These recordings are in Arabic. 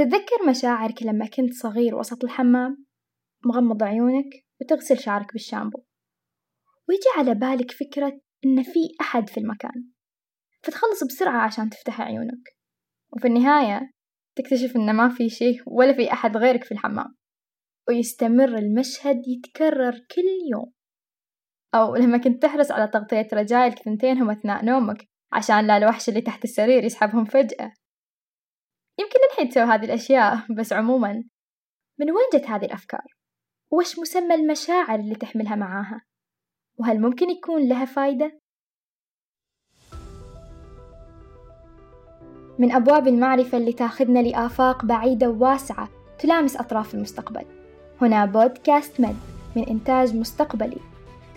تتذكر مشاعرك لما كنت صغير وسط الحمام مغمض عيونك وتغسل شعرك بالشامبو؟ ويجي على بالك فكرة إن في أحد في المكان فتخلص بسرعة عشان تفتح عيونك. وفي النهاية تكتشف إن ما في شيء ولا في أحد غيرك في الحمام. ويستمر المشهد يتكرر كل يوم. أو لما كنت تحرص على تغطية رجايلك ثنتينهم أثناء نومك عشان لا الوحش اللي تحت السرير يسحبهم فجأة. يمكن الحين تسوي هذه الأشياء بس عموما من وين جت هذه الأفكار؟ وش مسمى المشاعر اللي تحملها معاها؟ وهل ممكن يكون لها فايدة؟ من أبواب المعرفة اللي تاخذنا لآفاق بعيدة وواسعة تلامس أطراف المستقبل هنا بودكاست مد من إنتاج مستقبلي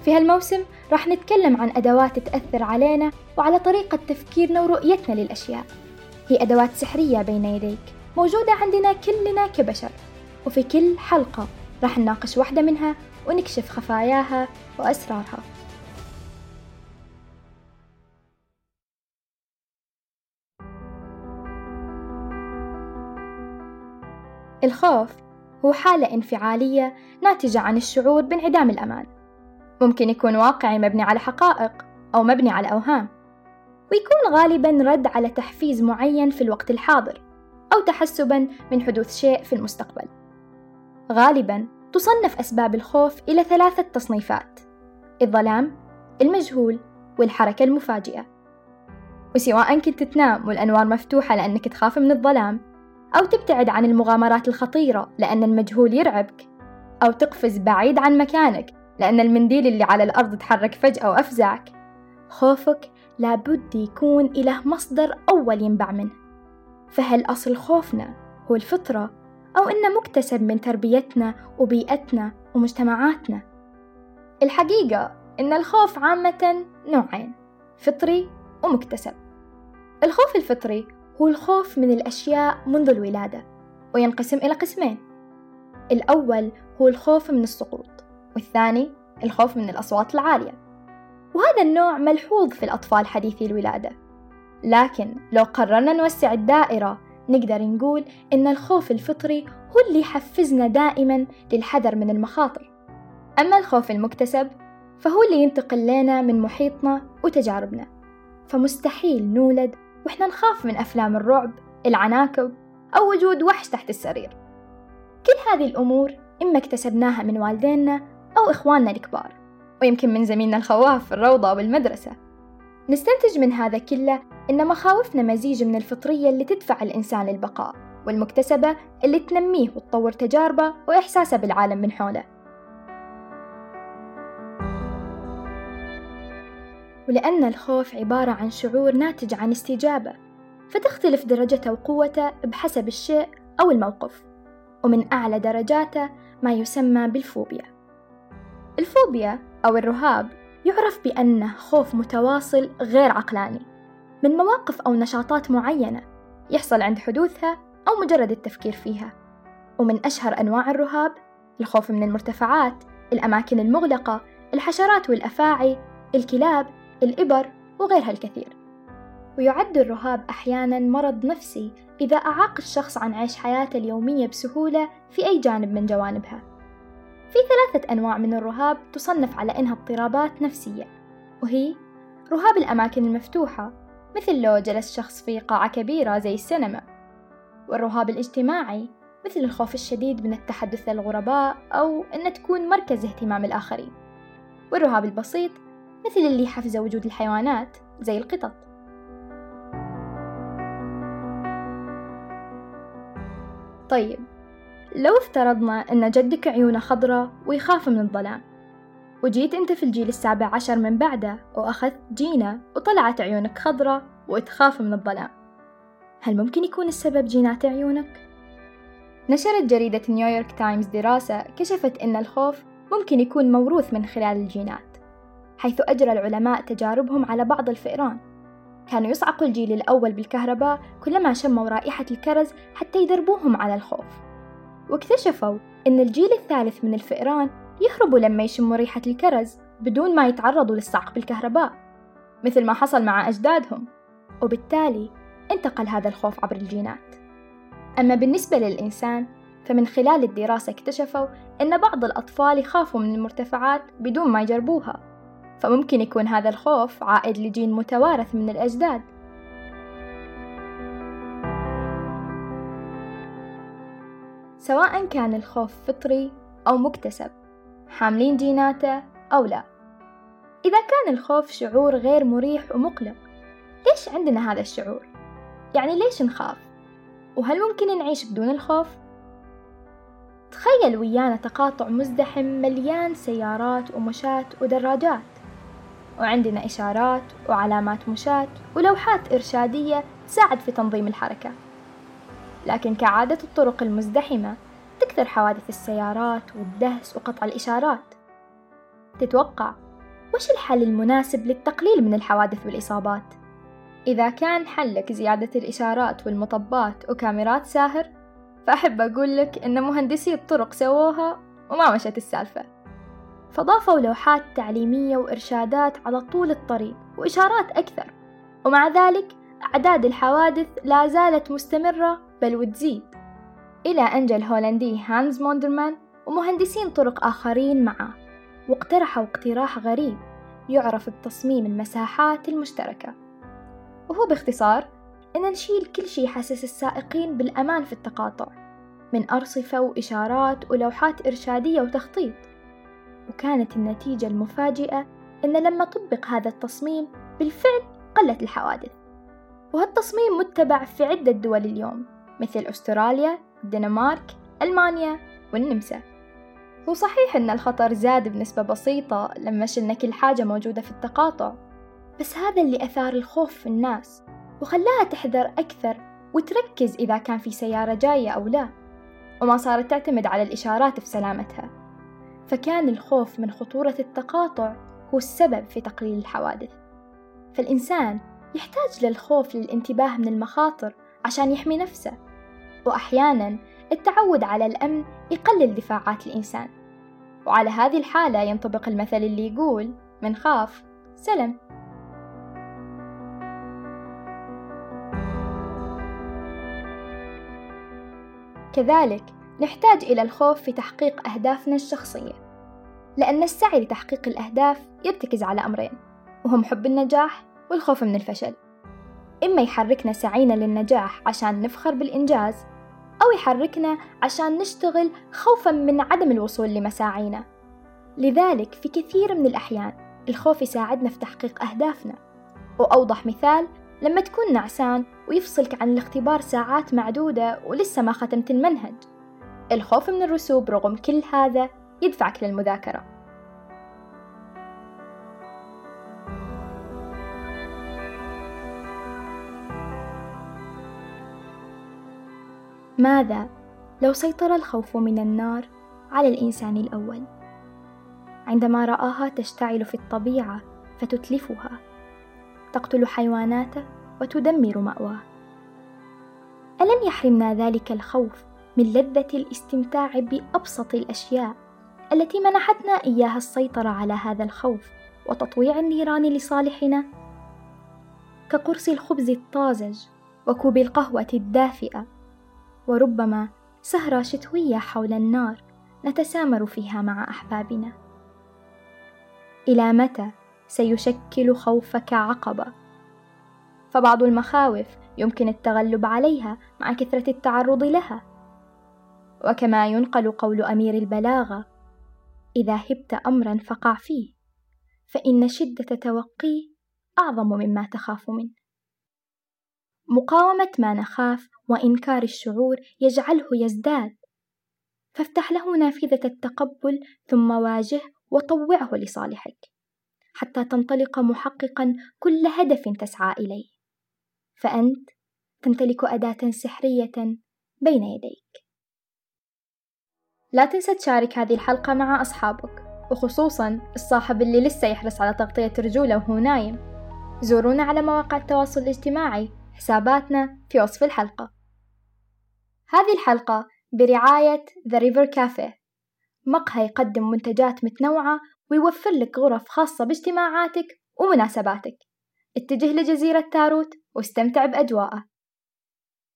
في هالموسم راح نتكلم عن أدوات تأثر علينا وعلى طريقة تفكيرنا ورؤيتنا للأشياء هي أدوات سحرية بين يديك موجودة عندنا كلنا كبشر. وفي كل حلقة راح نناقش واحدة منها ونكشف خفاياها وأسرارها. الخوف هو حالة انفعالية ناتجة عن الشعور بانعدام الأمان. ممكن يكون واقعي مبني على حقائق أو مبني على أوهام. ويكون غالبا رد على تحفيز معين في الوقت الحاضر أو تحسبا من حدوث شيء في المستقبل. غالبا تصنف أسباب الخوف إلى ثلاثة تصنيفات الظلام المجهول والحركة المفاجئة. وسواء كنت تنام والأنوار مفتوحة لأنك تخاف من الظلام أو تبتعد عن المغامرات الخطيرة لأن المجهول يرعبك أو تقفز بعيد عن مكانك لأن المنديل اللي على الأرض تحرك فجأة وأفزعك. خوفك لابد يكون إله مصدر أول ينبع منه. فهل أصل خوفنا هو الفطرة أو إنه مكتسب من تربيتنا وبيئتنا ومجتمعاتنا؟ الحقيقة إن الخوف عامة نوعين فطري ومكتسب. الخوف الفطري هو الخوف من الأشياء منذ الولادة وينقسم إلى قسمين. الأول هو الخوف من السقوط والثاني الخوف من الأصوات العالية. وهذا النوع ملحوظ في الأطفال حديثي الولادة. لكن لو قررنا نوسع الدائرة نقدر نقول إن الخوف الفطري هو اللي يحفزنا دائما للحذر من المخاطر. أما الخوف المكتسب فهو اللي ينتقل لنا من محيطنا وتجاربنا. فمستحيل نولد وإحنا نخاف من أفلام الرعب العناكب أو وجود وحش تحت السرير. كل هذه الأمور إما اكتسبناها من والدينا أو إخواننا الكبار. ويمكن من زميلنا الخواف في الروضة أو بالمدرسة نستنتج من هذا كله إن مخاوفنا مزيج من الفطرية اللي تدفع الإنسان للبقاء والمكتسبة اللي تنميه وتطور تجاربه وإحساسه بالعالم من حوله. ولأن الخوف عبارة عن شعور ناتج عن استجابة فتختلف درجته وقوته بحسب الشيء أو الموقف ومن أعلى درجاته ما يسمى بالفوبيا. الفوبيا أو الرهاب يعرف بأنه خوف متواصل غير عقلاني. من مواقف أو نشاطات معينة يحصل عند حدوثها أو مجرد التفكير فيها. ومن أشهر أنواع الرهاب الخوف من المرتفعات الأماكن المغلقة الحشرات والأفاعي الكلاب الإبر وغيرها الكثير. ويعد الرهاب أحيانا مرض نفسي إذا أعاق الشخص عن عيش حياته اليومية بسهولة في أي جانب من جوانبها. في ثلاثة أنواع من الرهاب تصنف على إنها اضطرابات نفسية وهي رهاب الأماكن المفتوحة مثل لو جلس شخص في قاعة كبيرة زي السينما والرهاب الاجتماعي مثل الخوف الشديد من التحدث للغرباء أو أن تكون مركز اهتمام الآخرين والرهاب البسيط مثل اللي حفز وجود الحيوانات زي القطط. طيب لو افترضنا أن جدك عيونه خضراء ويخاف من الظلام وجيت أنت في الجيل السابع عشر من بعده وأخذت جينة وطلعت عيونك خضراء وتخاف من الظلام هل ممكن يكون السبب جينات عيونك؟ نشرت جريدة نيويورك تايمز دراسة كشفت أن الخوف ممكن يكون موروث من خلال الجينات حيث أجرى العلماء تجاربهم على بعض الفئران كانوا يصعقوا الجيل الأول بالكهرباء كلما شموا رائحة الكرز حتى يدربوهم على الخوف واكتشفوا أن الجيل الثالث من الفئران يهربوا لما يشموا ريحة الكرز بدون ما يتعرضوا للصعق بالكهرباء مثل ما حصل مع أجدادهم. وبالتالي انتقل هذا الخوف عبر الجينات. أما بالنسبة للإنسان فمن خلال الدراسة اكتشفوا أن بعض الأطفال يخافوا من المرتفعات بدون ما يجربوها. فممكن يكون هذا الخوف عائد لجين متوارث من الأجداد. سواء كان الخوف فطري أو مكتسب حاملين جيناته أو لا إذا كان الخوف شعور غير مريح ومقلق ليش عندنا هذا الشعور؟ يعني ليش نخاف؟ وهل ممكن نعيش بدون الخوف؟ تخيل ويانا تقاطع مزدحم مليان سيارات ومشاة ودراجات وعندنا إشارات وعلامات مشاة ولوحات إرشادية تساعد في تنظيم الحركة لكن كعادة الطرق المزدحمة تكثر حوادث السيارات والدهس وقطع الإشارات تتوقع وش الحل المناسب للتقليل من الحوادث والإصابات؟ إذا كان حلك زيادة الإشارات والمطبات وكاميرات ساهر فأحب أقول لك إن مهندسي الطرق سووها وما مشت السالفة فضافوا لوحات تعليمية وإرشادات على طول الطريق وإشارات أكثر ومع ذلك أعداد الحوادث لا زالت مستمرة بل وتزيد. إلى أن جاء الهولندي هانز موندرمان ومهندسين طرق آخرين معه واقترحوا اقتراح غريب يعرف بتصميم المساحات المشتركة. وهو باختصار إن نشيل كل شي يحسس السائقين بالأمان في التقاطع من أرصفة وإشارات ولوحات إرشادية وتخطيط. وكانت النتيجة المفاجئة إن لما طبق هذا التصميم بالفعل قلت الحوادث. وهالتصميم متبع في عدة دول اليوم مثل أستراليا، الدنمارك، ألمانيا والنمسا. هو صحيح إن الخطر زاد بنسبة بسيطة لما شلنا كل حاجة موجودة في التقاطع بس هذا اللي أثار الخوف في الناس وخلاها تحذر أكثر وتركز إذا كان في سيارة جاية أو لا وما صارت تعتمد على الإشارات في سلامتها. فكان الخوف من خطورة التقاطع هو السبب في تقليل الحوادث. فالإنسان يحتاج للخوف للانتباه من المخاطر عشان يحمي نفسه. وأحيانا التعود على الأمن يقلل دفاعات الإنسان. وعلى هذه الحالة ينطبق المثل اللي يقول من خاف سلم. كذلك نحتاج إلى الخوف في تحقيق أهدافنا الشخصية. لأن السعي لتحقيق الأهداف يرتكز على أمرين وهم حب النجاح والخوف من الفشل. إما يحركنا سعينا للنجاح عشان نفخر بالإنجاز أو يحركنا عشان نشتغل خوفا من عدم الوصول لمساعينا. لذلك في كثير من الأحيان الخوف يساعدنا في تحقيق أهدافنا. وأوضح مثال لما تكون نعسان ويفصلك عن الاختبار ساعات معدودة ولسه ما ختمت المنهج. الخوف من الرسوب رغم كل هذا يدفعك للمذاكرة. ماذا؟ لو سيطر الخوف من النار على الإنسان الأول. عندما رآها تشتعل في الطبيعة فتتلفها. تقتل حيواناته وتدمر مأواه. ألم يحرمنا ذلك الخوف من لذة الاستمتاع بأبسط الأشياء التي منحتنا إياها السيطرة على هذا الخوف وتطويع النيران لصالحنا؟ كقرص الخبز الطازج وكوب القهوة الدافئة وربما سهرة شتوية حول النار نتسامر فيها مع أحبابنا. إلى متى سيشكل خوفك عقبة؟ فبعض المخاوف يمكن التغلب عليها مع كثرة التعرض لها. وكما ينقل قول أمير البلاغة إذا هبت أمرا فقع فيه فإن شدة توقيه أعظم مما تخاف منه. مقاومة ما نخاف وإنكار الشعور يجعله يزداد. فافتح له نافذة التقبل ثم واجه وطوعه لصالحك حتى تنطلق محققا كل هدف تسعى إليه. فأنت تمتلك أداة سحرية بين يديك. لا تنسى تشارك هذه الحلقة مع أصحابك وخصوصا الصاحب اللي لسه يحرص على تغطية رجوله وهو نايم زورونا على مواقع التواصل الاجتماعي. حساباتنا في وصف الحلقة. هذه الحلقة برعاية The River Cafe. مقهى يقدم منتجات متنوعة ويوفر لك غرف خاصة باجتماعاتك ومناسباتك. اتجه لجزيرة تاروت واستمتع بأجواءه.